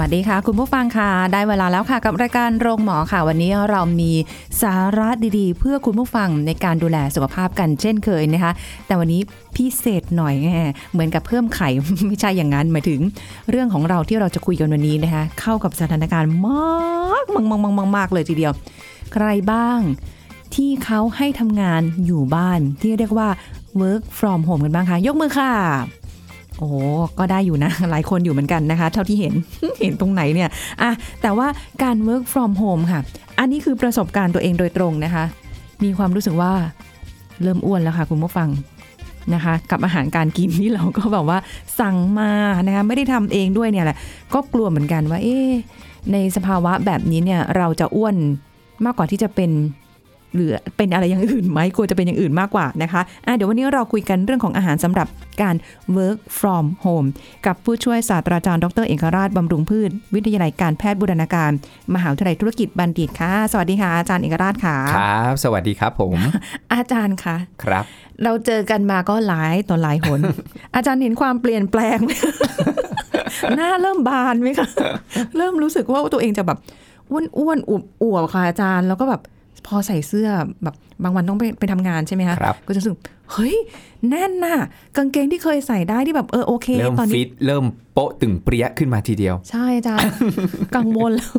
วัสดีค่ะ คุณผู้ฟังค่ะ ได้เวลาแล้วค่ะ กับรายการโรงหมอค่ะ วันนี้เรามีสาระดีๆ เพื่อคุณผู้ฟังในการดูแลสุขภาพกันเช่นเคยนะคะ แต่วันนี้พิเศษหน่อยไงเหมือนกับเพิ่มไข่ ไม่ใช่อย่างนั้นหมายถึง เรื่องของเราที่เราจะคุยกันวันนี้นะคะ เข้ากับสถานการณ์มากมากมากมากมากเลยทีเดียว ใครบ้าง ที่เขาให้ทำงานอยู่บ้านที่เรียกว่า work from home กันบ้างคะยกมือค่ะ โอ้ก็ได้อยู่นะ หลายคนอยู่เหมือนกันนะคะ เท่าที่เห็นเห็นตรงไหนเนี่ยอะแต่ว่าการ work from home ค่ะ อันนี้คือประสบการณ์ตัวเองโดยตรงนะคะ มีความรู้สึกว่าเริ่มอ้วนแล้วค่ะคุณผู้ฟังนะคะ กับอาหารการกินที่เราก็แบบว่าสั่งมานะคะไม่ได้ทำเองด้วยเนี่ยแหละ ก็กลัวเหมือนกันว่า เอ๊ในสภาวะแบบนี้เนี่ยเราจะอ้วนมากกว่าที่จะเป็น หรือเป็นอะไรอย่างอื่นไหมกลัวจะเป็นอย่างอื่นมากกว่านะคะอะเดี๋ยววันนี้เราคุยกันเรื่องของอาหารสำหรับการ work from home กับผู้ช่วยศาสตราจารย์ดรเอกราชบำรุงพืช วิทยาลัยการแพทย์บูรณาการ มหาวิทยาลัยธุรกิจบัณฑิตค่ะ สวัสดีค่ะ อาจารย์เอกราชค่ะครับ สวัสดีครับผม อาจารย์ค่ะครับ เราเจอกันมาก็หลายต่อหลายหน อาจารย์เห็นความเปลี่ยนแปลงไหมหน้าเริ่มบานไหมคะเริ่มรู้สึกว่าตัวเองจะแบบอ้วนอ้วนๆอวบอวบๆค่ะอาจารย์แล้วก็แบบ พอใส่เสื้อแบบบางวันต้องไปไปทำงานใช่ไหมคะครับก็จะรู้สึกเฮ้ย แน่นน่ะ กางเกงที่เคยใส่ได้ที่แบบเออโอเคเริ่มตอนฟินี้ตเริ่มโป๊ะตึงเปรี้ยขึ้นมาทีเดียว ใช่อาจารย์กังวลแล้ว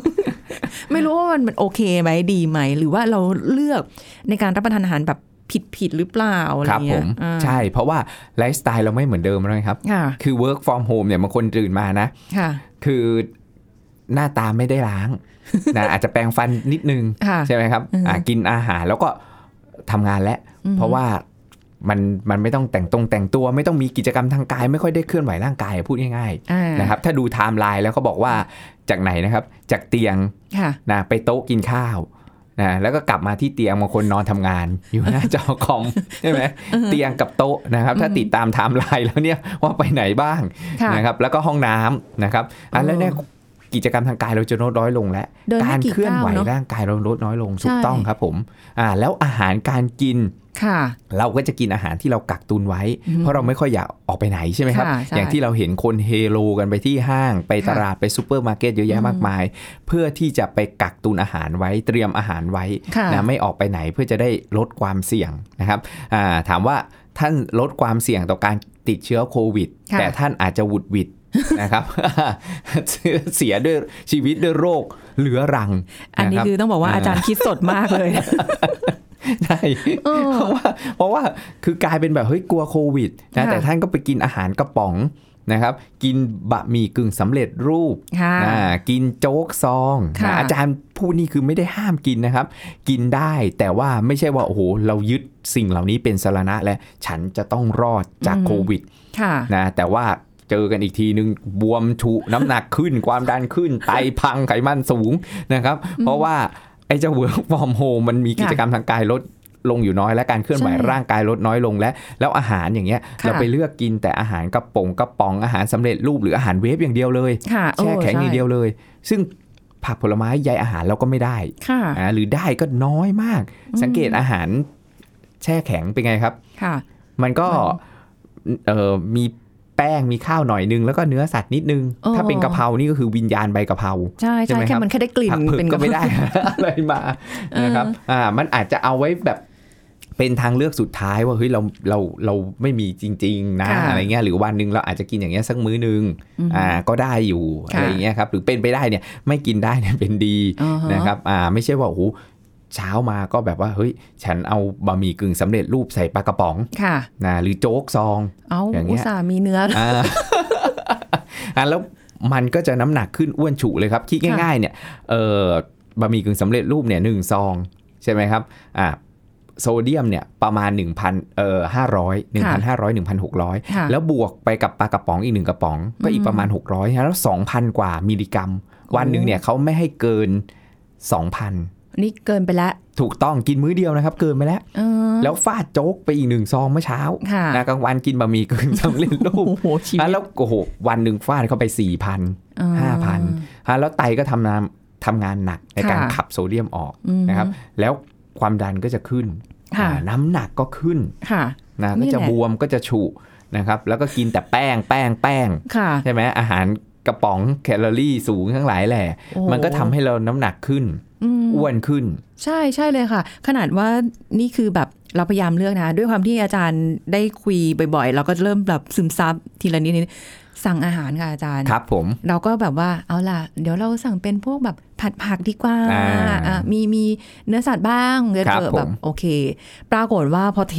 ไม่รู้ว่ามันมันโอเคไหมดีไหม หรือว่าเราเลือกในการรับประทานอาหารแบบผิดผิดๆหรือเปล่าอะไรเงี้ย ครับผมอ่าใช่ เพราะว่าไลฟ์สไตล์เราไม่เหมือนเดิมแล้วครับค่ะคือ work from home เนี่ยบางคนตื่นมานะค่ะคือหน้าตาไม่ได้ล้าง นะอาจจะแปรงฟันนิดนึงค่ะใช่ไหมครับอืมอ่ากินอาหารแล้วก็ทำงานแล้วอืมเพราะว่ามันมันไม่ต้องแต่งตรงแต่งตัว ไม่ต้องมีกิจกรรมทางกาย ไม่ค่อยได้เคลื่อนไหวร่างกายพูดง่ายอ่าๆนะครับถ้าดูไทม์ไลน์แล้วเขาบอกว่าจากไหนนะครับ จากเตียงค่ะนะไปโต๊ะกินข้าวนะแล้วก็กลับมาที่เตียงบางคนนอนทำงาน อยู่หน้าจอคอมใช่ไหมเตียงกับโต๊ะนะครับ ถ้าติดตามไทม์ไลน์แล้วเนี่ยว่าไปไหนบ้างค่ะนะครับ แล้วก็ห้องน้ำนะครับอะเออแล้วเนี่ย กิจกรรมทางกายเราจะลดน้อยลงแล้วเดินไม่การกี่เคลื่อนไหวก้าวเนอะร่างกายเราลดน้อยลงใช่ถูกต้องครับผมอ่าแล้วอาหารการกินค่ะเราก็จะกินอาหารที่เรากักตุนไว้ เพราะเราไม่ค่อยอยากออกไปไหนใช่ไหมครับค่ะใช่อย่างที่เราเห็นคนเฮโลกันไปที่ห้าง ไปค่ะตลาดไปซูเปอร์มาร์เก็ตเยอะแยะมากมาย เพื่อที่จะไปกักตุนอาหารไว้เตรียมอาหารไว้ค่ะนะไม่ออกไปไหนเพื่อจะได้ลดความเสี่ยงนะครับอ่าถามว่าท่านลดความเสี่ยงต่อการติดเชื้อโควิดค่ะแต่ท่านอาจจะหวุดหวิด นะครับเสียด้วยชีวิตด้วยโรคเรื้อรัง อันนี้ะรับคือต้องบอกว่าอาจารย์คิดสดมากเลยใช่เพราะว่าเพราะว่าคือกลายเป็นแบบเฮ้ยกลัวโควิดนะค่ะแต่ท่านก็ไปกินอาหารกระป๋องนะครับ กินบะหมี่กึ่งสำเร็จรูปค่ะอ่ากินโจ๊กซองค่ะนะอาจารย์พูดนี่คือไม่ได้ห้ามกินนะครับ กินได้แต่ว่าไม่ใช่ว่าโอ้โหเรายึดสิ่งเหล่านี้เป็นสารณะและฉันจะต้องรอดจากโควิดค่ะนะแต่ว่า เจอกันอีกทีนึงบวมฉุน้ำหนักขึ้น ความดันขึ้น ไตพังไขมันสูงนะครับ เพราะว่าไอ้เจ้า work from home มันมีกิจกรรมทางกายลดลงอยู่น้อยและการเคลื่อนไหวใช่ร่างกายลดน้อยลงและ แล้วอาหารอย่างเงี้ยค่ะเราไปเลือกกินแต่อาหารกระป๋องกระป๋องอาหารสำเร็จรูปหรืออาหารเวฟอย่างเดียวเลยค่ะแช่แข็งโอย่างเดียวเลย ซึ่งผักผลไม้ใยอาหารเราก็ไม่ได้ค่ะอ่าหรือได้ก็น้อยมาก สังเกตอาหารแช่แข็งเป็นไงครับค่ะมันก็เออมี แป้งมีข้าวหน่อยนึงแล้วก็เนื้อสัตว์นิดนึงโอ้ถ้าเป็นกะเพรานี่ก็คือวิญญาณใบกะเพราใช่ใช่ใช่ไหมแค่ครับมันแค่ได้กลิ่นผักเผือกเป็นก็ไม่ได้อะไรมานะครับอ่ามันอาจจะเอาไว้แบบเป็นทางเลือกสุดท้ายว่าเฮ้ยเราเราเราไม่มีจริง ๆ นะค่ะอะไรเงี้ยหรือวันหนึ่งเราอาจจะกินอย่างเงี้ยสักมื้อนึงอืมอ่าก็ได้อยู่ค่ะอะไรเงี้ยครับหรือเป็นไปได้เนี่ยไม่กินได้เนี่ยเป็นดีอ่าฮนะครับอ่าไม่ใช่ว่าโอ้โห เช้ามาก็แบบว่าเฮ้ย ฉันเอาบะหมี่กึ่งสำเร็จรูปใส่ปลากระป๋องค่ะนะหรือโจ๊กซองเอาอย่างเงี้อุยตส่าห์มีเนื้ออ่าอะแล้วมันก็จะน้ำหนักขึ้นอ้วนฉุเลยครับ คิดง่ายๆเนี่ยเออบะหมี่กึ่งสำเร็จรูปเนี่ยหนึ่งซองใช่ไหมครับอ่าโซเดียมเนี่ยประมาณ 1,000เอ่อ500 1,500 1,600ค่ะแล้วบวกไปกับปลากระป๋องอีกหนึ่งกระป๋อง ก็อีกประมาณ 600 แล้ว 2,000 กว่ามิลลิกรัม วันหนึ่งเนี่ยเขาไม่ให้เกิน 2,000 นี่เกินไปแล้ว ถูกต้องกินมื้อเดียวนะครับ เกินไปแล้วเออแล้วฟาดโจ๊กไปอีกหนึ่งซองเมื่อเช้าค่ะนะกลางวันกินบะหมี่กึ่งสำเร็จรูปโอ้โหชีวิอะตแล้วโอ้โหวันหนึ่งฟาดเข้าไป4,000เออ5,000ฮะแล้วไตก็ทำงานทำงานหนักในการค่ะขับโซเดียมออกอืมนะครับ แล้วความดันก็จะขึ้นค่ะอ่าน้ำหนักก็ขึ้นค่ะนะนี่ก็จะแหละบวมก็จะฉุนะครับ แล้วก็กินแต่แป้งแป้งแป้งค่ะใช่ไหมอาหารกระป๋องแคลอรี่สูงทั้งหลายแหละโอ้โหมันก็ทำให้เราน้ำหนักขึ้น อืมอ้วนขึ้น ใช่ใช่เลยค่ะ ขนาดว่านี่คือแบบเราพยายามเลือกนะ ด้วยความที่อาจารย์ได้คุยบ่อยๆ เราก็เริ่มแบบซึมซับทีละนิดนิดสั่งอาหารค่ะอาจารย์ครับ ผม เราก็แบบว่าเอาล่ะ เดี๋ยวเราสั่งเป็นพวกแบบผัดผักดีกว่าอ่าอะมีมีเนื้อสัตว์บ้างเดี๋ยวครับเจอผมแบบโอเค ปรากฏว่าพอเท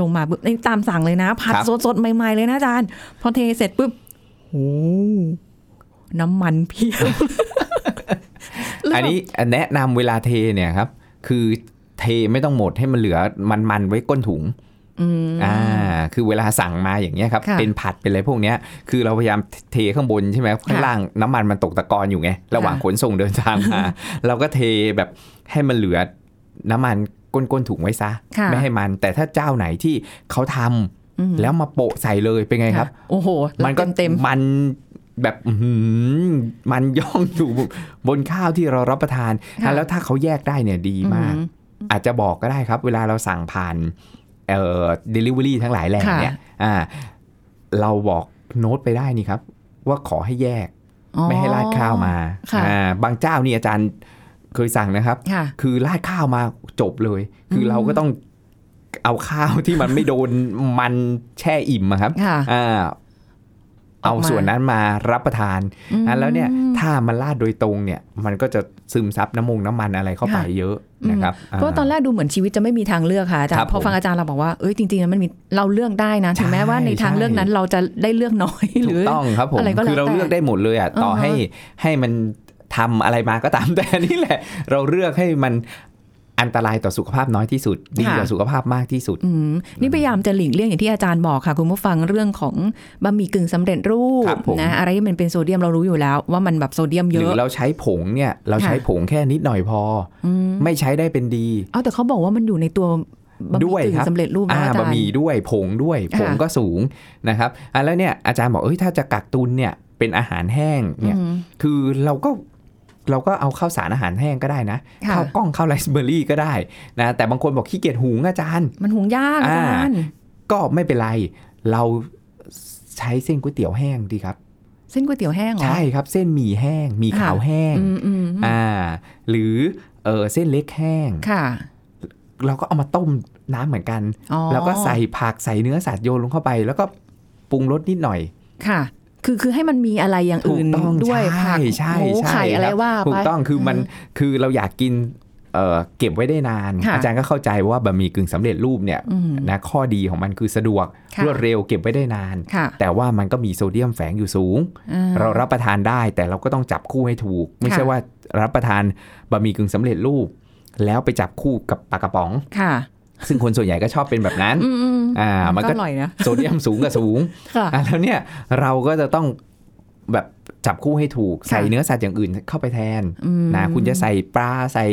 ลงมาปุ๊บนี่ตามสั่งเลยนะ ผัดครับสดๆ ใหม่ๆ เลยนะอาจารย์ พอเทเสร็จปุ๊บโอ้น้ำมันเพียบแล้ว อันนี้แนะนำเวลาเทเนี่ยครับ คือเทไม่ต้องหมดให้มันเหลือมันๆไว้ก้นถุงอืมอ่า คือเวลาสั่งมาอย่างเงี้ยครับค่ะเป็นผัดเป็นอะไรพวกเนี้ย คือเราพยายามเทข้างบนใช่ไหมข้างล่างน้ำมันมันตกตะกอนอยู่ไง ระหว่างขนส่งเดินทางมา เราก็เทแบบให้มันเหลือน้ำมันก้นก้นถุงไว้ซะค่ะไม่ให้มัน แต่ถ้าเจ้าไหนที่เขาทำอืมแล้วมาโปะใส่เลยเป็นไงครับะโอ้โห มันก็เต็ม มัน แบบอื้อหือมันย่องอยู่บนข้าวที่เรารับประทานค่ะแล้วถ้าเขาแยกได้เนี่ยดีๆมากอือาจจะบอกก็ได้ครับ เวลาเราสั่งผ่านเอ่อ delivery ทั้งหลายแหล่ค่ะเนี่ยอ่าเราบอกโน้ตไปได้นี่ครับ ว่าขอให้แยกอ๋อไม่ให้ราดข้าวมาค่ะอ่าบางเจ้านี่อาจารย์เคยสั่งนะครับค่ะคือราดข้าวมาจบเลย คืออมเราก็ต้องเอาข้าวที่มันไม่โดนมันแช่อิ่มอะครับค่ะอ่าออก เอามาส่วนนั้นมารับประทานอืมอะแล้วเนี่ยถ้ามันราดโดยตรงเนี่ยมันก็จะซึมซับน้ำมงน้ำมันอะไรเข้าไปค่ะเยอะนะครับเพราะตอนแรกดูเหมือนชีวิตจะไม่มีทางเลือกค่ะอาจารครับย์พอผมฟังอาจารย์เราบอกว่าเอ้ยจริงๆแล้วมันมีเราเลือกได้นะถึงแม้ว่าในทางใช่เลือกนั้นเราจะได้เลือกน้อยหถูรืกอต้องครับผมอะไรก็แล้วคือเราแต่เลือกได้หมดเลยอะต่ออ่าฮะให้ให้มันทำอะไรมาก็ตามแต่นี่แหละ เราเลือกให้มัน อันตรายต่อสุขภาพน้อยที่สุด ดีต่อสุขภาพมากที่สุดอืมนี่พยายามจะหลีกเลี่ยงอย่างที่อาจารย์บอกค่ะ คุณผู้ฟังเรื่องของบะหมี่กึ่งสำเร็จรูปครับผมนะอะไรที่มันเป็นโซเดียมเรารู้อยู่แล้ว ว่ามันแบบโซเดียมหเยรืออะเราใช้ผงเนี่ยเราใช้ค่ะผงแค่นิดหน่อยพออมไม่ใช้ได้เป็นดีเอาแต่เขาบอกว่ามันอยู่ในตัวบะหด้มี่วยกึ่คงรับสำเร็จรูปนะอ่าอาจารบะหมี่ย์ด้วยผงด้วยค่ะผงก็สูงนะครับอะแล้วเนี่ยอาจารย์บอกเอ้ยถ้าจะกักตุนเนี่ยเป็นอาหารแห้งเนี่ยอืมคือเราก็ เราก็เอาข้าวสารอาหารแห้งก็ได้นะค่ะข้าวกล้องข้าวไรซ์เบอร์รี่ก็ได้นะแต่บางคนบอกขี้เกียจหุงอาจารย์ มันหุงยากอาจารย์ก็ไม่เป็นไร เราใช้เส้นก๋วยเตี๋ยวแห้งดีครับ เส้นก๋วยเตี๋ยวแห้งเหรอใช่ครับ เส้นหมี่แห้งหมี่ค่ะขาวแห้งอืมอืมอ่า หรือเออเส้นเล็กแห้งค่ะ เราก็เอามาต้มน้ำเหมือนกันอ๋อแล้วก็ใส่ผักใส่เนื้อสัตว์โยนลงเข้าไป แล้วก็ปรุงรสนิดหน่อยค่ะ คือคือให้มันมีอะไรอย่างถูอื่กนต้องด้วยใช่ผักใช่หมูใช่ไข่อะไรครับว่าถูไปกต้องคือมันคือเราอยากกินเอ่อเก็บไว้ได้นานค่ะอาจารย์ก็เข้าใจว่าบะหมี่กึ่งสำเร็จรูปเนี่ยอืมนะข้อดีของมันคือสะดวกค่ะรวดเร็วเก็บไว้ได้นานค่ะแต่ว่ามันก็มีโซเดียมแฝงอยู่สูงอ่เรารับประทานได้แต่เราก็ต้องจับคู่ให้ถูก ไม่ใช่ค่ะว่ารับประทานบะหมี่กึ่งสำเร็จรูป แล้วไปจับคู่กับปลากระป๋องค่ะ ซึ่งคนส่วนใหญ่ก็ชอบเป็นแบบนั้นอืมอืมอ่ามันก็อร่อยนะโซเดียมสูงกับสูงค่ะอะแล้วเนี่ยเราก็จะต้องแบบจับคู่ให้ถูกค่ะใส่เนื้อสัตว์อย่างอื่นเข้าไปแทนอืมนะคุณจะใส่ปลาใส่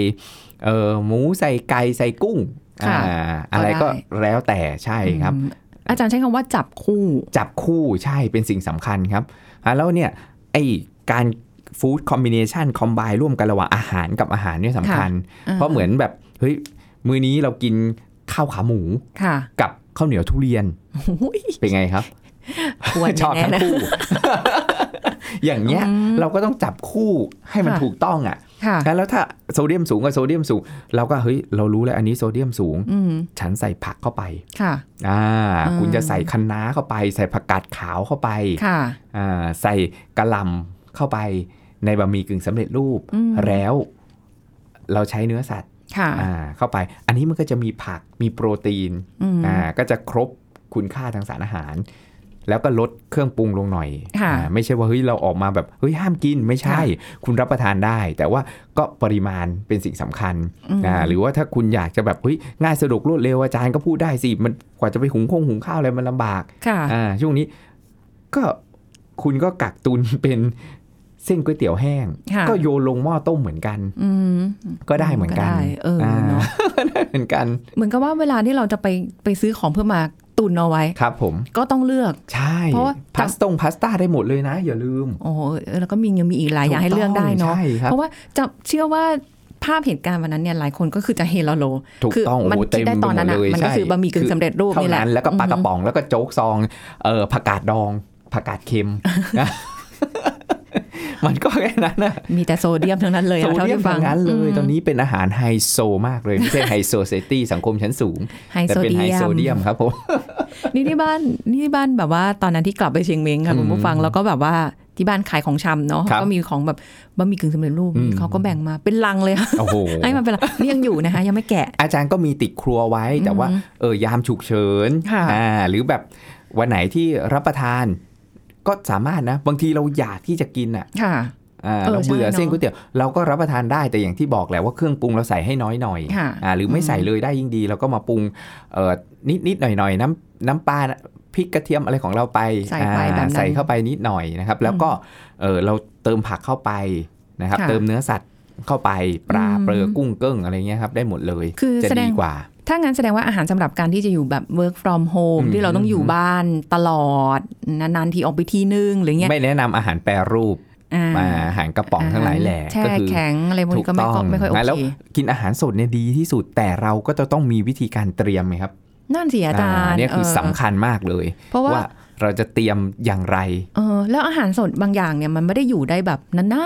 เอ่อหมูใส่ไก่ใส่กุ้งค่ะอ่าอะไรก็ก็ได้แล้วแต่ใช่ครับอืมอาจารย์ใช้คำว่าจับคู่ จับคู่ใช่เป็นสิ่งสำคัญครับอะแล้วเนี่ยไอการฟู้ดคอมบิเนชันคอมไบร่วมกันระหว่างอาหารกับอาหารเนี่ยสำคัญอ่าเพราะเหมือนแบบเฮ้ยมื้อนี้เรากิน ข้าวขาหมูค่ะกับข้าวเหนียวทุเรียนโอ้ยเป็นไงครับควรชอบแน่ทั้งๆนะคู่อย่างเงี้ยอืมเราก็ต้องจับคู่ให้มันค่ะถูกต้องอะค่ะแล้วถ้าโซเดียมสูงกับโซเดียมสูง เราก็เฮ้ยเรารู้แล้วอันนี้โซเดียมสูงอืมฉันใส่ผักเข้าไปค่ะอ่าอืมคุณจะใส่คะน้าเข้าไป ใส่ผักกาดขาวเข้าไปค่ะอ่าใส่กระหล่ำเข้าไปในบะหมี่กึ่งสำเร็จรูปอืมแล้ว เราใช้เนื้อสัตว์ค่ะอ่า เข้าไป อันนี้มันก็จะมีผักมีโปรตีนอืมอ่าก็จะครบคุณค่าทางสารอาหาร แล้วก็ลดเครื่องปรุงลงหน่อยค่ะอ่าไม่ใช่ว่าเฮ้ยเราออกมาแบบเฮ้ยห้ามกินไม่ใช่ คุณรับประทานได้ แต่ว่าก็ปริมาณเป็นสิ่งสำคัญอืมอ่าหรือว่าถ้าคุณอยากจะแบบเฮ้ยง่ายสะดวกรวดเร็วอาจารย์ก็พูดได้สิมันกว่าจะไปหุงข้งหุงข้าวอะไรมันลำบากค่ะอ่าช่วงนี้ก็คุณก็กักตุนเป็น เส้นก๋วยเตี๋ยวแห้งค่ะก็โยนลงหม้อต้มเหมือนกันอืมก็ได้เหมือนกันได้เออเนาะได้เหมือนกัน เหมือนกับว่าเวลาที่เราจะไปไปซื้อของเพื่อมาตุนเอาไว้ครับ ผมก็ต้องเลือกใช่เพราะว่าพาสต้งพาสต้าได้หมดเลยนะ อย่าลืมโอ้โหเออแล้วก็มียังมีอีกหลายอย่างให้เลือกได้เนาะใช่ครับเพราะว่าจะเชื่อว่าภาพเหตุการณ์วันนั้นเนี่ยหลายคนก็คือจะเฮโลโลถูกคืต้องมัโอ้โหคิดได้ตอนนั้นอะเต็มไปหมดเลยมันก็ใช่คือบะหมี่กึ่งสำเร็จรูปเท่านี่แหละนั้นแล้วก็ปลากระป๋องแล้วก็โจ๊กซองเออผักกาดดองผักกาดเค็มนะ มันก็แค่นั้นนะมีแต่โซเดียมทั้งนั้นเลยโซอะเท่าเดียมที่ฟัทางงนั้นเลยมตอนนี้เป็นอาหารไฮโซมากเลย ไม่ใช่ไฮโซเซตี้สังคมชั้นสูงไฮแต่โซเป็นเดีไฮยโซมเดียมครับผม นี่ที่บ้านนี่ที่บ้านแบบว่าตอนนั้นที่กลับไปเชียงเม้งค่ะอืมคุณผู้ฟังแล้วก็แบบว่าที่บ้านขายของชำเนาะครับก็มีของแบบบะหมี่กึ่งสำเร็จรูปอืมเขาก็แบ่งมาเป็นลังเลยค่ะโอ้โหให้มันเป็นลังนี่ยังอยู่นะคะยังไม่แกะ อาจารย์ก็มีติดครัวไว้แต่ว่าอืมเออยามฉุกเฉินค่ะอ่าหรือแบบวันไหนที่รับประทาน ก็สามารถนะบางทีเราอยากที่จะกินอะค่ะอ่าเออเราเบื่อใช่เนอะเส้นก๋วยเตี๋ยวเราก็รับประทานได้แต่อย่างที่บอกแหละว่าเครื่องปรุงเราใส่ให้น้อยหน่อยค่ะอ่าหรือไม่อืมใส่เลยได้ยิ่งดี เราก็มาปรุงเอ่อนิดนิดหน่อยหน่อยน้ำน้ำปลาพริกกระเทียมอะไรของเราไปใส่ไปอ่าแบบนั้นใส่เข้าไปนิดหน่อยนะครับ แล้วก็เออเราเติมผักเข้าไปนะครับค่ะเติมเนื้อสัตว์เข้าไปปลาอืมเปลือกุ้งเกิ้งอะไรเงี้ยครับได้หมดเลยคือจะแสดดีงกว่า ถ้างั้นแสดงว่าอาหารสำหรับการที่จะอยู่แบบ work from home อืมที่เราต้องอยู่อืมบ้านตลอด นานๆทีออกไปทีนึงหรือเงี้ยไม่แนะนำอาหารแปรรูปอ่ามาอาหารกระป๋องทั้งหลายแหล่แช่ก็คือแข็งอะไรพวกถูนี้กก็ไม่ต้ก็องไม่ค่อยโอนะแล้วเคกินอาหารสดเนี่ยดีที่สุดแต่เราก็จะต้องมีวิธีการเตรียมไหมครับนั่นสิอาจารย์เนี่ยคือเสำคัญมากเลย เพราะว่าว่าเราจะเตรียมอย่างไร เออแล้วอาหารสดบางอย่างเนี่ยมันไม่ได้อยู่ได้แบบนาน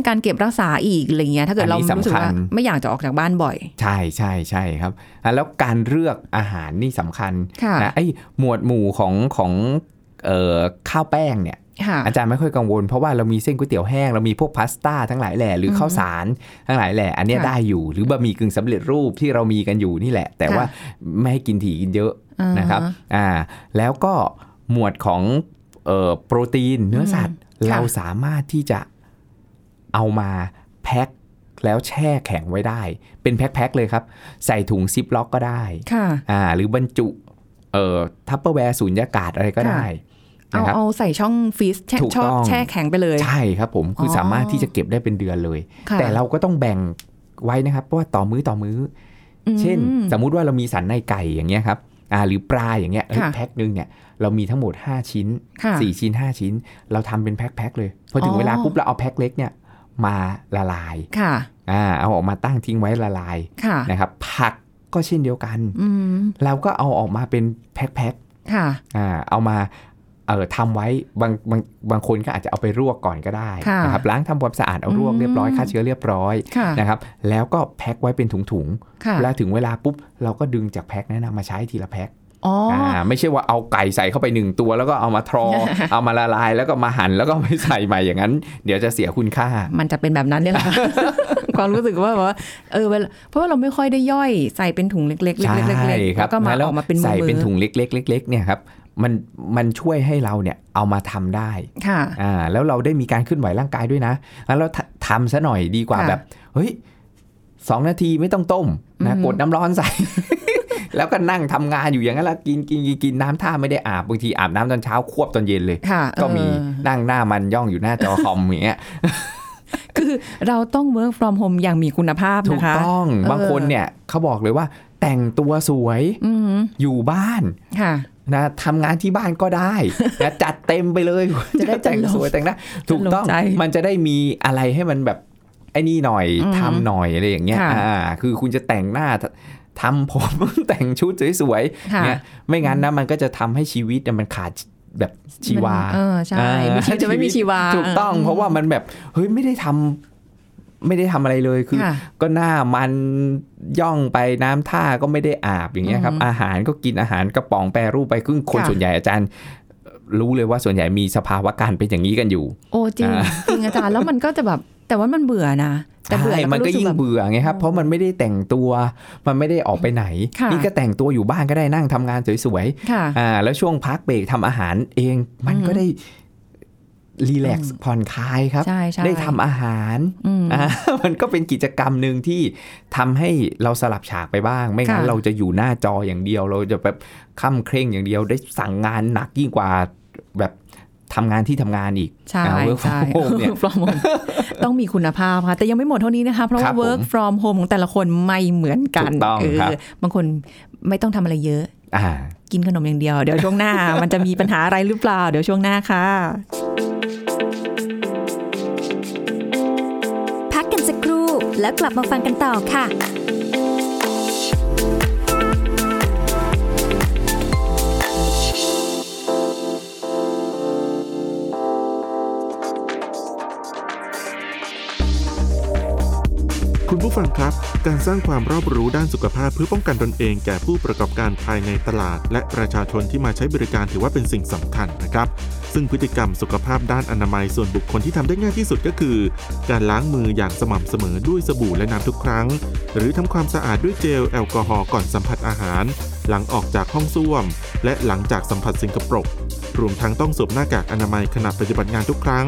ๆการเก็บรักษาอีกอะไรเงี้ยถ้าเกิดอันเรานี้รู้สึกว่าสำคัญไม่อยากจะออกจากบ้านบ่อย ใช่ใช่ใช่ครับอะแล้วการเลือกอาหารนี่สำคัญค่ะนะไอ้หมวดหมู่ของของเอ่อข้าวแป้งเนี่ยค่ะอาจารย์ไม่ค่อยกังวลเพราะว่าเรามีเส้นก๋วยเตี๋ยวแห้งเรามีพวกพาสต้าทั้งหลายแหล่หรืออมข้าวสารทั้งหลายแหล่อันเนี้ยค่ะได้อยู่หรือบะหมี่กึ่งสำเร็จรูปที่เรามีกันอยู่นี่แหละ แต่ค่ะว่าไม่ให้กินถี่กินเยอะอ่านะครับอ่าแล้วก็หมวดของเอ่อโปรตีนเนื้อสัตว์อืมค่ะเราสามารถที่จะ เอามาแพ็คแล้วแช่แข็งไว้ได้ เป็นแพ็คๆเลยครับ ใส่ถุงซิปล็อกก็ได้ค่ะอ่าหรือบรรจุเอ่อ Tupperware สูญญากาศอะไรก็ได้เอานะครับเอาใส่ช่องฟรีซแช่ถูกชอบต้องแช่แข็งไปเลย ใช่ครับผมคือออสามารถที่จะเก็บได้เป็นเดือนเลยค่ะแต่เราก็ต้องแบ่งไว้นะครับ เพราะว่าต่อมื้อต่อมื้ออืมเช่น สมมุติว่าเรามีสันในไก่อย่างเงี้ยครับอ่าหรือปลาอย่างเงี้ยเอ้ยค่ะแพ็คนึงเนี่ยเรามีทั้งหมด 5 ชิ้นค่ะ4ชิ้น 5 ชิ้น เราทำเป็นแพ็คๆเลย พอถึอ๋งอเวลาปุ๊บเราเอาแพ็คเล็กเนี่ย มาละลายค่ะอ่าเอาออกมาตั้งทิ้งไว้ละลายค่ะนะครับ ผักก็เช่นเดียวกันอืมเราก็เอาออกมาเป็นแพ็คๆค่ะอ่าเอามาเอ่อทำไว้บางบางบางคนก็อาจจะเอาไปรวกก่อนก็ได้ค่ะนะครับล้างทำความสะอาดเอารวกอืมเรียบร้อยฆ่าเชื้อเรียบร้อยค่ะนะครับแล้วก็แพ็คไว้เป็นถุงค่ะๆแล้วถึงเวลาปุ๊บเราก็ดึงจากแพ็คนั้นนะมาใช้ทีละแพ็ค อ๋อออ่าไม่ใช่ว่าเอาไก่ใส่เข้าไปหนึ่งตัว แล้วก็เอามาทรอ เอามาละลายแล้วก็มาหั่นแล้วก็ไม่ใส่ใหม่อย่างนั้น เดี๋ยวจะเสียคุณค่า มันจะเป็นแบบนั้นเนี่ยแหละความรู้สึกว่าแบบว่าเออเวลาเพราะว่าเราไม่ค่อยได้ย่อยใส่เป็นถุงเล็กๆเล็กๆใช่เล็กๆครัแล้บวก็มาแล้วออกมาเป็นมือใส่เป็นมือถุงเล็กๆเล็กๆเนี่ยครับมันมันช่วยให้เราเนี่ยเอามาทำได้ค่ะอ่าแล้วเราได้มีการเคลื่อนไหวร่างกายด้วยนะงั้นเราททำซะหน่อยดีกว่าค่ะแบบ เฮ้ยสองนาทีไม่ต้องต้มนะอืมกดน้ำร้อนใส่ แล้วก็นั่งทำงานอยู่อย่างนั้นแล้วกินกินกินกินน้ำท่าไม่ได้อาบบางทีอาบน้ำตอนเช้าควบตอนเย็นเลยค่ะก็มีเออนั่งหน้ามันย่องอยู่หน้าจอคอมอย่างเงี้ยคือเราต้อง work from home อย่างมีคุณภาพถูนะกคะต้องเออบางคนเนี่ยเขาบอกเลยว่า แต่งตัวสวยอืมอยู่บ้านค่ะนะทำงานที่บ้านก็ได้นะจัดเต็มไปเลย จะได้แต่งจะลงสวยแต่งหน้าถูกต้องจะลงใจมันจะได้มีอะไรให้มันแบบไอ้นี่หน่อยอืมทำหน่อยอะไรอย่างเงี้ยค่ะอ่าคือคุณจะแต่งหน้า ทำผมแต่งชุดสวยค่ะๆเนี่ยไม่งั้นนะมันก็จะทำให้ชีวิตเนี่ยมันขาดแบบชีวาเออใช่อ่ามีชีวิตจะไม่มีชีวาถูกต้องเพราะว่ามันแบบเฮ้ยไม่ได้ทำไม่ได้ทำอะไรเลยคือค่ะก็หน้ามันย่องไปน้ำท่าก็ไม่ได้อาบอย่างเงี้ยครับอือฮึอาหารก็กินอาหารกระป๋องแปรรูปไปครึ่งคนค่ะส่วนใหญ่อาจารย์ รู้เลยว่าส่วนใหญ่มีสภาวะการเป็นอย่างนี้กันอยู่ โอ้จริงอ่าจริงอาจารย์แล้วมันก็จะแบบ แต่ว่ามันเบื่อนะแต่เบื่อใช่แล้วมันก็รู้สึยิ่งแบบเบื่อไงครับ เพราะมันไม่ได้แต่งตัว มันไม่ได้ออกไปไหนค่ะนี่ก็แต่งตัวอยู่บ้านก็ได้นั่งทำงานสวยค่ะๆอ่าแล้วช่วงพักเบรกทำอาหารเองมันก็ได้รีแลกซ์ผ่อนคลายครับใช่ใช่ได้ทำอาหารอืมอ่ามันก็เป็นกิจกรรมหนึ่งที่ทำให้เราสลับฉากไปบ้าง ไม่งั้นค่ะเราจะอยู่หน้าจออย่างเดียว เราจะแบบค่ำเคร่งอย่างเดียว ได้สั่งงานหนักยิ่งกว่าแบบ ทำงานที่ทำงานอีกใช่อ่า work ใช่ from home เนี่ย work from home ต้องมีคุณภาพค่ะ แต่ยังไม่หมดเท่านี้นะคะ เพราะครัว่าบผม work from home ของแต่ละคนไม่เหมือนกันถูกต้องเออครับบางคนไม่ต้องทำอะไรเยอะอ่ากินขนมอย่างเดียว เดี๋ยวช่วงหน้า มันจะมีปัญหาอะไรหรือเปล่า เดี๋ยวช่วงหน้าค่ะ พักกันสักครู่แล้วกลับมาฟังกันต่อค่ะ ผู้ฟังครับ การสร้างความรอบรู้ด้านสุขภาพเพื่อป้องกันตนเอง แก่ผู้ประกอบการภายในตลาด และประชาชนที่มาใช้บริการถือว่าเป็นสิ่งสำคัญนะครับ ซึ่งพฤติกรรมสุขภาพด้านอนามัยส่วนบุคคลที่ทำได้ง่ายที่สุดก็คือ การล้างมืออย่างสม่ำเสมอด้วยสบู่และน้ำทุกครั้ง หรือทำความสะอาดด้วยเจลแอลกอฮอล์ก่อนสัมผัสอาหาร หลังออกจากห้องส้วม และหลังจากสัมผัสสิ่งกปรกรวมทั้งต้องสวมหน้ากากอนามัยขณะปฏิบัติงานทุกครั้ง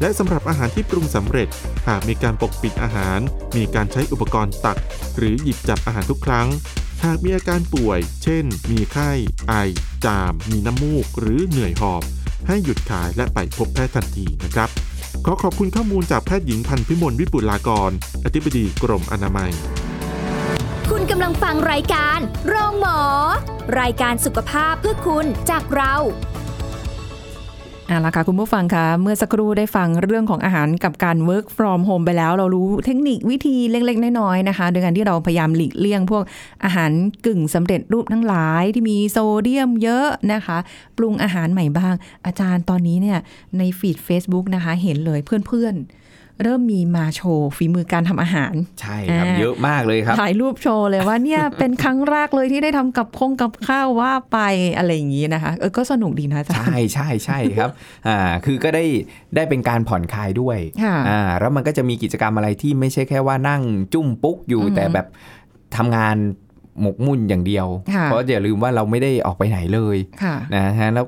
และสำหรับอาหารที่ปรุงสำเร็จ หากมีการปกปิดอาหาร มีการใช้อุปกรณ์ตัก หรือหยิบจับอาหารทุกครั้ง หากมีอาการป่วย เช่น มีไข้ ไอ จาม มีน้ำมูก หรือเหนื่อยหอบ ให้หยุดขายและไปพบแพทย์ทันทีนะครับ ขอขอบคุณข้อมูลจากแพทย์หญิงพันธุ์พิมลวิปุลากร อธิบดีกรมอนามัย คุณกำลังฟังรายการโรงหมอ รายการสุขภาพเพื่อคุณจากเรา อะละค่ะคุณผู้ฟังคะเมื่อสักครู่ได้ฟังเรื่องของอาหารกับการ work from home ไปแล้ว เรารู้เทคนิควิธีเล็กๆน้อยๆนะคะ โดยการที่เราพยายามหลีกเลี่ยง พวกอาหารกึ่งสำเร็จรูปทั้งหลายที่มีโซเดียมเยอะนะคะ ปรุงอาหารใหม่บ้าง อาจารย์ตอนนี้เนี่ยในฟีด Facebook นะคะ เห็นเลยเพื่อนๆ เริ่มมีมาโชว์ฝีมือการทำอาหาร ใช่ครับอ่าเยอะมากเลยครับถ่ายรูปโชว์เลยว่าเนี่ยเป็นครั้งแรกเลยที่ได้ทำกับคงกับข้าวว่าไปอะไรอย่างนี้นะคะเออก็สนุกดีนะอาจารย์ใช่ใช่ใช่ครับอ่าคือก็ได้ได้เป็นการผ่อนคลายด้วยค่ะอ่าแล้วมันก็จะมีกิจกรรมอะไรที่ไม่ใช่แค่ว่านั่งจุ้มปุ๊กอยู่อืมแต่แบบทำงานหมกมุ่นอย่างเดียวค่ะเพราะอย่าลืมว่าเราไม่ได้ออกไปไหนเลยค่ะนะฮะแล้ว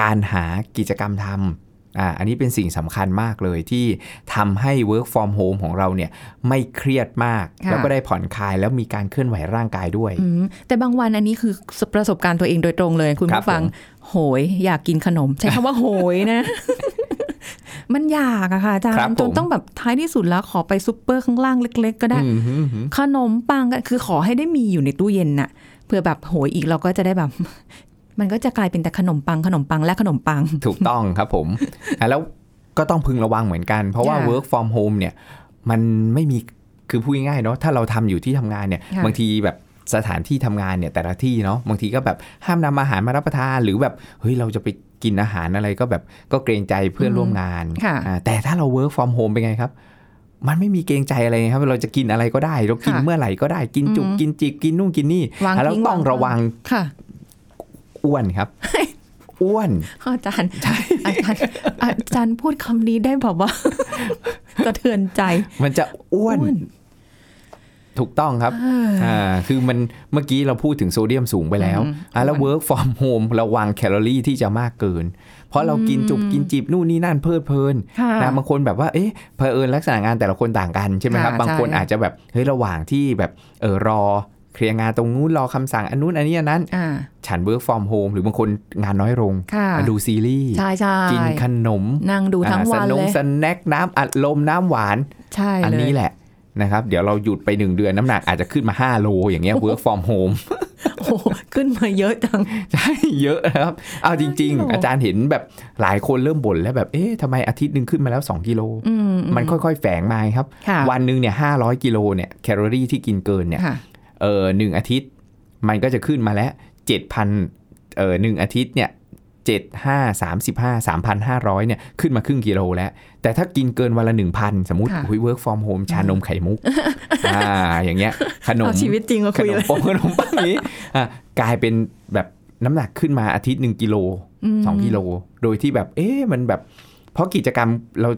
การหากิจกรรมทำ อ่าอันนี้เป็นสิ่งสำคัญมากเลยที่ทำให้ work from home ของเราเนี่ยไม่เครียดมากค่ะแล้วก็ได้ผ่อนคลายแล้วมีการเคลื่อนไหวร่างกายด้วยอืมแต่บางวันอันนี้คือประสบการณ์ตัวเองโดยตรงเลยคุณครับผู้ฟังผมโหย อยากกินขนม ใช้คำว่าโหยนะมันอยากอะค่ะอาจารครับย์ผมจนต้องแบบท้ายที่สุดแล้วขอไปซุปเปอร์ข้างล่างเล็ก ๆ ก็ได้อืมฮึอืมฮึขนมปังก็คือขอให้ได้มีอยู่ในตู้เย็นน่ะเพื่อแบบโหยอีกเราก็จะได้แบบ มันก็จะกลายเป็นแต่ขนมปังขนมปังและขนมปัง ถูกต้องครับผมอะแล้วก็ต้องพึงระวังเหมือนกัน เพราะว่าค่ะ work from home เนี่ย มันไม่มีคือพูดง่ายๆเนาะถ้าเราทำอยู่ที่ทำงานเนี่ยค่ะบางทีแบบสถานที่ทำงานเนี่ยแต่ละที่เนาะบางทีก็แบบห้ามนำอาหารมารับประทาน หรือแบบเฮ้ยเราจะไปกินอาหารอะไรก็แบบก็เกรงใจเพื่อนร่วมงานค่ะอ่าแต่ถ้าเรา work from home เป็นไงครับ มันไม่มีเกรงใจอะไรครับ เราจะกินอะไรก็ได้ เรากินค่ะเมื่อไหร่ก็ได้กินจุกอืมกินจิกกินนู่นกินนี่วางแล้วทิ้งต้องวางระวังค่ะ อ้วนครับ อ้วนอาจารย์อาจารย์อาจารย์พูดคำนี้ได้แบบว่าสะเทือนใจ มันจะอ้วนอ้วนถูกต้องครับอ่าคือมันเมื่อกี้เราพูดถึงโซเดียมสูงไปแล้วอืมอ่าแล้วอ้วน work from home ระวังแคลอรี่ที่จะมากเกินเพราะเรากินจุบกินจิบนู่นนี่นั่นเพลิดเพลินค่ะนะบางคนแบบว่าเอ๊ะเผอิญลักษณะงานแต่ละคนต่างกันใช่ไหมครับค่ะบางคนใช่อาจจะแบบเฮ้ยระหว่างที่แบบเออรอเค ลียร์งานตรงนู้นรอคำสั่งอันนู้นอันนี้อันนั้นอ่าฉัน work from home หรือบางคนงานน้อยลงค่ะมาดูซีรีส์ใช่ใช่กินขนม นั่งดูทั้งวันอ่าสเลยสแน็คน้ำอัดลมน้ำหวานใช่อันเลยนี้แหละนะครับเดี๋ยวเราหยุดไปหนึ่งเดือนน้ำหนักอาจจะขึ้นมา 5 โล อย่างเงี้ย work from home โอ้โหขึ้นมาเยอะจัง ใช่เยอะนะครับ เอาจริงโอ้ๆอาจารย์เห็นแบบหลายคนเริ่มบ่นแล้วแบบเอ๊ะทำไมอาทิตย์หนึ่งขึ้นมาแล้ว 2 กิโลอืมมันค่อยๆ แฝงมาครับค่ะวันหนึ่งเนี่ยห้าร้อยกิโลเนี่ยแคลอรี่ที่กินเกินเนี่ยค่ะ เออหนึ่งอาทิตย์ มันก็จะขึ้นมาแล้วเจ็ดพันเออหนึ่งอาทิตย์เนี่ยเจ็ดห้าสามสิบห้าสามพันห้าร้อยเนี่ยขึ้นมาครึ่งกิโลแล้ว แต่ถ้ากินเกินวันละหนึ่งพันสมมติค่ะคุย work from home ชานมไข่มุกอ่าอย่างเงี้ยขนมเอาชีวิตจริงมาขคุยนมเลยปงขนมปังนี้อะกลายเป็นแบบน้ำหนักขึ้นมาอาทิตย์หนึ่งกิโลมสองกิโล โดยที่แบบ เอ๊ะมันแบบ เพราะกิจกรรมเรา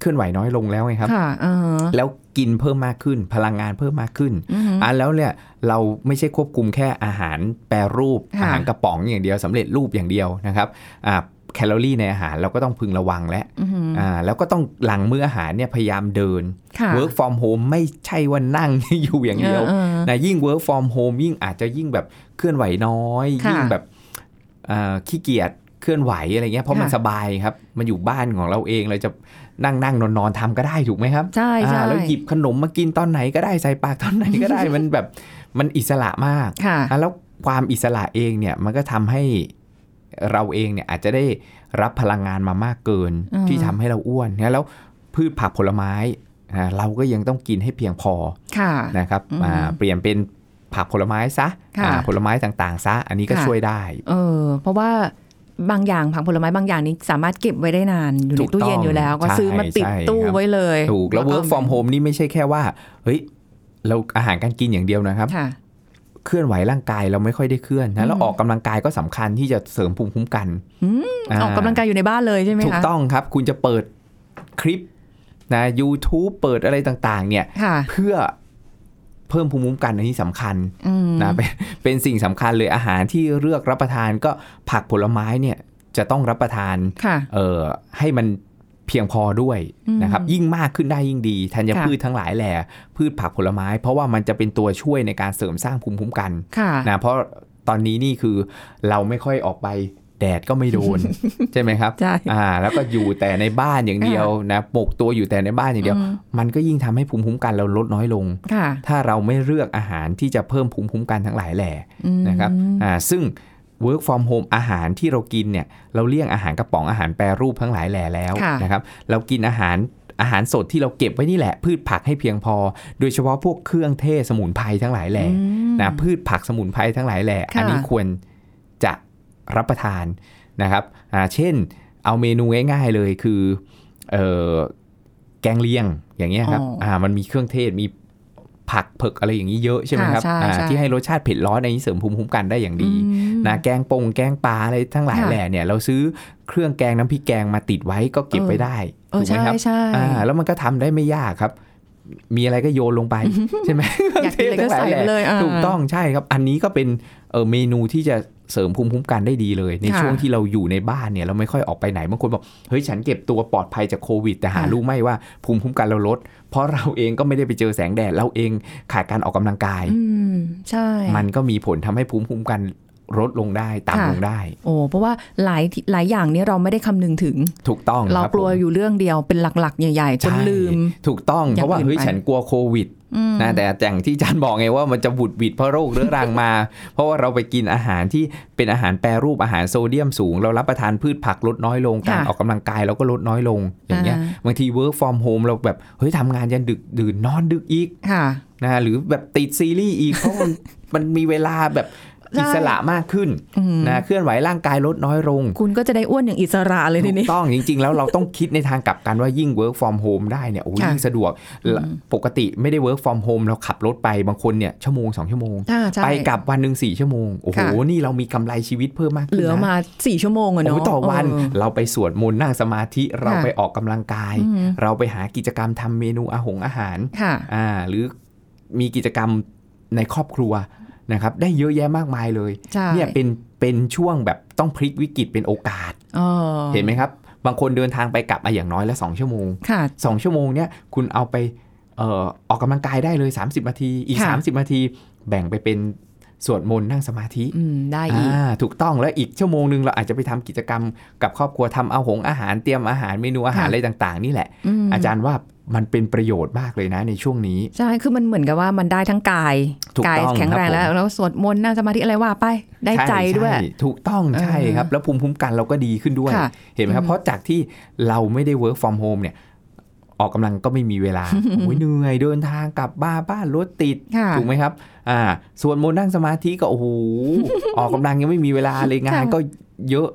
เคลื่อนไหวน้อยลงแล้วไงครับค่ะอ่าฮะแล้ว กินเพิ่มมากขึ้น พลังงานเพิ่มมากขึ้นอือฮึอะแล้วเนี่ยเราไม่ใช่ควบคุมแค่อาหารแปรรูปค่ะอาหารกระป๋องอย่างเดียวสำเร็จรูปอย่างเดียวนะครับอ่าแคลอรี่ในอาหารเราก็ต้องพึงระวังและอือฮึอ่าแล้วก็ต้องหลังมื้ออาหารเนี่ยพยายามเดินค่ะ work from home ไม่ใช่ว่านั่งอยู่อย่างเดียวออออนะยิ่ง work from home ยิ่งอาจจะยิ่งแบบเคลื่อนไหวน้อยค่ะยิ่งแบบอ่าขี้เกียจ เคลื่อนไหวอะไรเงี้ยเพราะมันค่ะสบายครับ มันอยู่บ้านของเราเองเราจะนั่งนั่งนอนนอนทำก็ได้ถูกไหมครับใช่ใช่อ่าแล้วหยิบขนมมากินตอนไหนก็ได้ใส่ปากตอนไหนก็ได้มันแบบมันอิสระมากค่ะอะแล้วความอิสระเองเนี่ยมันก็ทำให้เราเองเนี่ยอาจจะได้รับพลังงานมามากเกินอืมที่ทำให้เราอ้วนนะแล้วพืชผักผลไม้อ่าเราก็ยังต้องกินให้เพียงพอค่ะนะครับอืมอ่าเปลี่ยนเป็นผักผลไม้ซะค่ะอ่าผลไม้ต่างๆ ซะ อันนี้ก็ค่ะช่วยได้ เออเพราะว่า บางอย่างผักผลไม้บางอย่างนี้สามารถเก็บไว้ได้นาน อยู่ในถูกตู้เย็นอยู่แล้ว ก็ต้องซื้อมาติดใช่ตู้ครับไว้เลยถูกแล้ว work from home นี่ไม่ใช่แค่ว่า เฮ้ยเราอาหารการกินอย่างเดียวนะครับค่ะเคลื่อนไหวร่างกายเราไม่ค่อยได้เคลื่อนอืนะมแล้วออกกำลังกายก็สำคัญที่จะเสริมภูมิคุ้มกันอืมออกกำลังกายอยู่ในบ้านเลยใช่ไหมคะถูกต้องครับ คุณจะเปิดคลิปนะ YouTube เปิดอะไรต่าง ๆ เนี่ยค่ะเพื่อ เพิ่มภูมิคุ้มกันอันนี้สำคัญอืมนะเป็นเป็นสิ่งสำคัญเลยอาหารที่เลือกรับประทานก็ผักผลไม้เนี่ยจะต้องรับประทานค่ะเอ่อให้มันเพียงพอด้วยอืมนะครับ ยิ่งมากขึ้นได้ยิ่งดีธัญค่ะพืชทั้งหลายแหล่พืชผักผลไม้ เพราะว่ามันจะเป็นตัวช่วยในการเสริมสร้างภูมิคุ้มกันค่ะนะเพราะตอนนี้นี่คือเราไม่ค่อยออกไป แดดก็ไม่โดนใช่ไหมครับใช่อ่า แล้วก็อยู่แต่ในบ้านอย่างเดียวนะปกตัวอยู่แต่ในบ้านอย่างเดียวอืมมันก็ยิ่งทำให้ภูมิคุ้มกันเราลดน้อยลงค่ะถ้าเราไม่เลือกอาหารที่จะเพิ่มภูมิคุ้มกันทั้งหลายแหล่อืมนะครับอ่าซึ่ง work from home อาหารที่เรากินเนี่ยเราเลี่ยงอาหารกระป๋องอาหารแปรรูปทั้งหลายแหล่แล้วค่ะนะครับเรากินอาหารอาหารสดที่เราเก็บไว้นี่แหละ พืชผักให้เพียงพอ โดยเฉพาะพวกเครื่องเทศสมุนไพรทั้งหลายแหล่อืมนะพืชผักสมุนไพรทั้งหลายแหล่ค่ะอันนี้ควรจะ รับประทานนะครับอ่าเช่นเอาเมนูง่าย ๆเลยคือเอ่อแกงเลียงอย่างเงี้ยครับอ๋ออ่อ่ามันมีเครื่องเทศมีผักเผือกอะไรอย่างนี้เยอะใช่ไหมครับค่ะใช่อ่าใช่ที่ให้รสชาติเผ็ดร้อนในนี้เสริมภูมิคุ้มกันได้อย่างดีอืมนะแกงปงแกงปลาอะไรทั้งหลายค่ะแหล่เนี่ยเราซื้อเครื่องแกงน้ำพริกแกงมาติดไว้ก็เก็บเออไว้ได้เออถูกไหมใช่ครับใช่อ่าแล้วมันก็ทำได้ไม่ยากครับ มีอะไรก็โยนลงไปใช่ไหมอยากกินอะไรก็ใส่ไปเลยอ่าถูกต้องใช่ครับ อันนี้ก็เป็นเออเมนูที่จะ เสริมภูมิคุ้มกันได้ดีเลย ในค่ะช่วงที่เราอยู่ในบ้านเนี่ยเราไม่ค่อยออกไปไหนบางคนบอกเฮ้ยฉันเก็บตัวปลอดภัยจากโควิด แต่หาค่ะรู้ไหมว่าภูมิคุ้มกันเราลด เพราะเราเองก็ไม่ได้ไปเจอแสงแดดเราเองขาดการออกกำลังกายอืมใช่ มันก็มีผลทำให้ภูมิคุ้มกัน ลดลงได้ค่ะต่ำลงได้ โอ้เพราะว่าหลายหลายอย่างเนี้เราไม่ได้คำนึงถึง ถูกต้องเราคบกลัวผมอยู่เรื่องเดียวเป็นหลักๆ ใหญ่ๆจนใช่ลืม ถูกต้องอย่างเพราะว่าอื่นเฮ้ยไปฉันกลัวโควิดอืมนะแต่อย่างที่อาจารย์บอกไงว่ามันจะบุดบิดเพราะโรคเรื้อรังมา เพราะว่าเราไปกินอาหารที่เป็นอาหารแปรรูปอาหารโซเดียมสูง เรารับประทานพืชผักลดน้อยลงการค่ะออกกำลังกายเราก็ลดน้อยลงอย่างเงี้ยอ่าบางที work from home เราแบบเฮ้ยทำงานยันดึกดื่นนอนดึกอีกค่ะนะหรือแบบติดซีรีส์อีกเพราะมันมันมีเวลาแบบใช่ อิสระมากขึ้นอืมนะเคลื่อนไหวร่างกายลดน้อยลง คุณก็จะได้อ้วนอย่างอิสระเลยทีถูนี้กต้องจริง ๆ แล้วเราต้องคิดในทางกลับกันว่ายิ่ง work from home ได้เนี่ยโอ้ยค่ะยิ่งสะดวกอืมปกติไม่ได้ work from home เราขับรถไปบางคนเนี่ยชั่วโมงสองชั่วโมงอ่าใช่ไปกลับวันหนึ่งสี่ชั่วโมงโอ้โหค่ะนี่เรามีกำไรชีวิตเพิ่มมากขึ้นเหลือนะมาสี่ชั่วโมงอะโอ้เนาะโหต่อวันเออเราไปสวดมนต์นั่งสมาธิเราค่ะไปออกกำลังกายอืมเราไปหากิจกรรมทำเมนูอาหงอาหารค่ะอ่าหรือมีกิจกรรมในครอบครัว นะครับได้เยอะแยะมากมายเลยใช่เนี่ยเป็นเป็นช่วงแบบต้องพลิกวิกฤตเป็นโอกาสอ๋อเห็นไหมครับ บางคนเดินทางไปกลับอะอย่างน้อยละสองชั่วโมงค่ะสองชั่วโมงเนี้ยคุณเอาไปเอ่อออกกำลังกายได้เลย 30นาทีอีกค่ะ30นาทีแบ่งไปเป็นสวดมนต์นั่งสมาธิอืมได้อีกอ่าถูกต้องแล้วอีกชั่วโมงหนึ่งเราอาจจะไปทำกิจกรรมกับครอบครัวทำเอาหงอาหารเตรียมอาหารเมนูอาหารค่ะอะไรต่าง ๆ นี่แหละมอาจารย์ว่า มันเป็นประโยชน์มากเลยนะในช่วงนี้ ใช่ คือมันเหมือนกับว่ามันได้ทั้งกายถูกกายต้องแข็งแรงครับผมแล้ว แล้วสวดมนต์นั่งสมาธิอะไรว่าไป ได้ใจช่ด้วยช่ถูกต้องใช่ครับ แล้วภูมิคุ้มกันเราก็ดีขึ้นด้วยค่ะเห็นไหมครับอืมเพราะจากที่เราไม่ได้ work from home เนี่ย ออกกำลังก็ไม่มีเวลาโอ้ยเหนื่อยเดินทางกลับบ้านบ้านรถติดค่ะถูกไหมครับ อ่า ส่วนมนต์นั่งสมาธิก็โอ้โห ออกกำลังยังไม่มีเวลาเลยงานก็เยอะ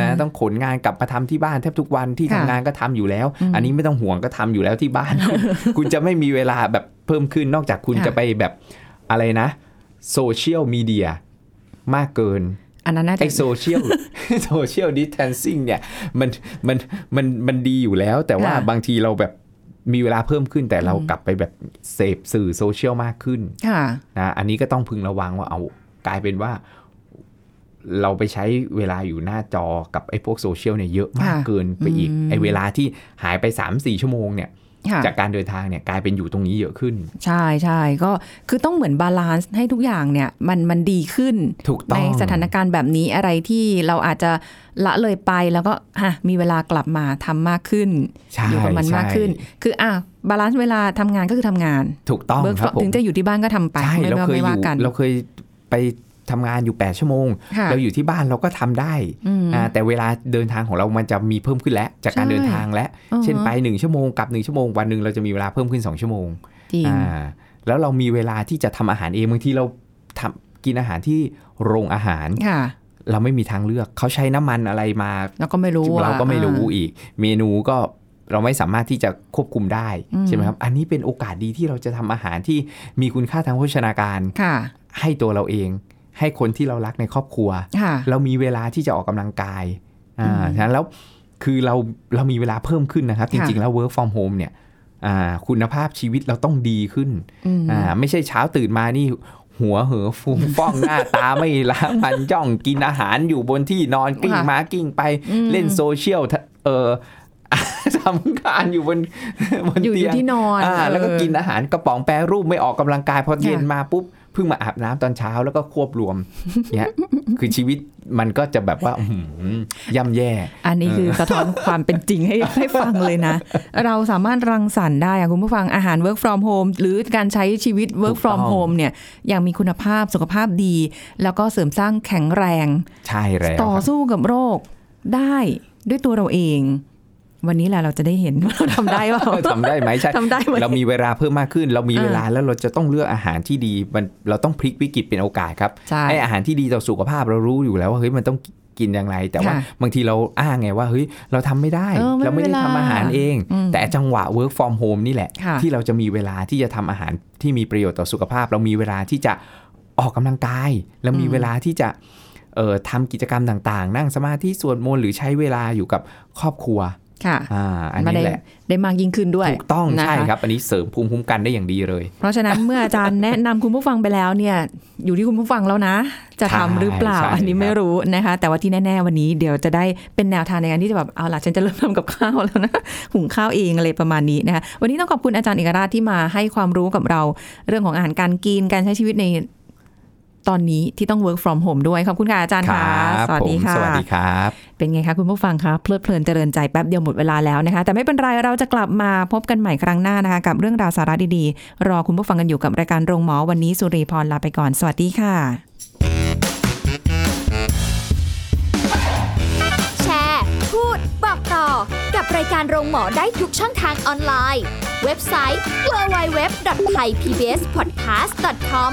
นะอ่าต้องขนงานกลับมาทำที่บ้านแทบทุกวันที่ค่ะทำงานก็ทำอยู่แล้วอืมอันนี้ไม่ต้องห่วงก็ทำอยู่แล้วที่บ้านคุณคุณจะไม่มีเวลาแบบเพิ่มขึ้นนอกจากคุณค่ะจะไปแบบอะไรนะโซเชียลมีเดียมากเกินอันนั้นน่าจะไอโซเชียลโซเชียลดิส a ทนซิ่งเนี่ยมันมันมันมันดีอยู่แล้ว แต่ว่าค่ะบางทีเราแบบมีเวลาเพิ่มขึ้นแต่เรากลับไปแบบเสพสื่อโซเชียลมากขึ้นค่ะนะอันนี้ก็ต้องพึงระวังว่าเอากลายเป็นว่า เราไปใช้เวลาอยู่หน้าจอกับไอ้พวกโซเชียลเนี่ยเยอะมากค่ะเกินไปอีกอืมไอ้เวลาที่หายไป 3-4 ชั่วโมงเนี่ยค่ะจากการเดินทางเนี่ยกลายเป็นอยู่ตรงนี้เยอะขึ้น ใช่ใช่ก็คือต้องเหมือนบาลานซ์ให้ทุกอย่างเนี่ยมันมันดีขึ้นถูกต้ในองสถานการณ์แบบนี้อะไรที่เราอาจจะละเลยไปแล้วก็ฮะมีเวลากลับมาทำมากขึ้นใช่อยู่กับมันใช่มากขึ้น คืออะบาลานซ์เวลาทำงานก็คือทำงาน ถูกต้องเบิร์กครับผมถึงจะอยู่ที่บ้านก็ทำไปใช่ไม่เราว่าเคยไม่อว่ายู่กัน เราเคยไป ทำงานอยู่ 8 ชั่วโมงค่ะเราอยู่ที่บ้านเราก็ทำได้อืมอ่าแต่เวลาเดินทางของเรามันจะมีเพิ่มขึ้นแล้ว จากการใช่เดินทางแล้วอือฮะเช่นไป 1 ชั่วโมงกลับ 1 ชั่วโมง วันหนึ่งเราจะมีเวลาเพิ่มขึ้น 2 ชั่วโมงจริงอ่าแล้วเรามีเวลาที่จะทำอาหารเองบางทีเราทำกินอาหารที่โรงอาหารค่ะเราไม่มีทางเลือกเขาใช้น้ำมันอะไรมาแล้วก็ไม่รู้อะเราก็ไม่รู้อ่าอีก เมนูก็เราไม่สามารถที่จะควบคุมได้อืมใช่ไหมครับ อันนี้เป็นโอกาสดีที่เราจะทำอาหารที่มีคุณค่าทางโภชนาการค่ะให้ตัวเราเอง ให้คนที่เรารักในครอบครัวค่ะเรามีเวลาที่จะออกกำลังกายอ่าอืมฉะนั้นแล้วคือเราเรามีเวลาเพิ่มขึ้นนะครับค่ะจริง ๆ แล้ว work from home เนี่ยอ่าคุณภาพชีวิตเราต้องดีขึ้นอืมอ่าไม่ใช่เช้าตื่นมานี่หัวเหอฟูฟ่องหน้าตาไม่ล้างมันจ้องกินอาหารอยู่บนที่นอนกลิ้งค่ะมากลิ้งไปอืมเล่นโซเชียลเออทำงานอยู่บนบนอยู่เตียยู่ที่นอนอ่าแล้วก็เออกินอาหารกระป๋องแปรรูปไม่ออกกำลังกายพอเย็นค่ะมาปุ๊บ เพิ่งมาอาบน้ำตอนเช้าแล้วก็ควบรวมเนี่ยคือชีวิตมันก็จะแบบว่าอื้อหือย่ำแย่ อันนี้คือสะท้อนความเป็นจริงให้ให้ฟังเลยนะ เราสามารถรังสรรค์ได้อะคุณผู้ฟังอาหาร work from home หรือการใช้ชีวิต work ถูก from ต้อง home เนี่ยอย่างมีคุณภาพสุขภาพดี แล้วก็เสริมสร้างแข็งแรง ใช่แล้วต่อครับสู้กับโรคได้ด้วยตัวเราเอง วันนี้แหละเราจะได้เห็นว่าเราทำได้ว่าทำได้ไหมใช่ทำได้ไหมเรามีเวลาเพิ่มมากขึ้น เรามีอ่าเวลาแล้วเราจะต้องเลือกอาหารที่ดีมันเราต้องพลิกวิกฤตเป็นโอกาสครับใช่ไออาหารที่ดีต่อสุขภาพเรารู้อยู่แล้วว่าเฮ้ยมันต้องกินอย่างไร แต่ว่าค่ะบางทีเราอ้างไงว่าเฮ้ยเราทำไม่ได้เออไม่เราไม่ได้มีเวลาทำอาหารเองอืมแต่จังหวะ work from home นี่แหละค่ะที่เราจะมีเวลาที่จะทำอาหารที่มีประโยชน์ต่อสุขภาพ เรามีเวลาที่จะออกกำลังกายเรามีอืมเวลาที่จะเอ่อทำกิจกรรมต่างๆ นั่งสมาธิสวดมนต์หรือใช้เวลาอยู่กับครอบครัว ค่ะอ่าอันมานี้ได้แหละได้มากยิ่งขึ้นด้วยถูกต้องนะคะใช่ครับ อันนี้เสริมภูมิคุ้มกันได้อย่างดีเลย เพราะฉะนั้นเมื่ออาจารย์แนะนำคุณผู้ฟังไปแล้วเนี่ย อยู่ที่คุณผู้ฟังแล้วนะ จะทำหรือเปล่าใช่อันนี้ครับไม่รู้นะคะ แต่ว่าที่แน่ ๆ วันนี้เดี๋ยวจะได้เป็นแนวทางในการที่จะแบบเอาล่ะฉันจะเริ่มทำกับข้าวแล้วนะหุงข้าวเองอะไรประมาณนี้นะคะวันนี้ต้องขอบคุณอาจารย์เอกราชที่มาให้ความรู้กับเรา เรื่องของอาหารการกินการใช้ชีวิตใน ตอนนี้ที่ต้อง work from home ด้วย ขอบคุณค่ะอาจารย์คค่ะรับสวัสดีผมค่ะ สวัสดีครับ เป็นไงคะคุณผู้ฟังคะเพลิดเพลินเจริญใจแป๊บเดียวหมดเวลาแล้วนะคะ แต่ไม่เป็นไร เราจะกลับมาพบกันใหม่ครั้งหน้านะคะ กับเรื่องราวสาระดีๆ รอคุณผู้ฟังกันอยู่กับรายการโรงหมอวันนี้สุรีพรลาไปก่อน สวัสดีค่ะ แชร์ พูด บอกต่อ กับรายการโรงหมอได้ทุกช่องทางออนไลน์ เว็บไซต์ www.thaipbspodcast.com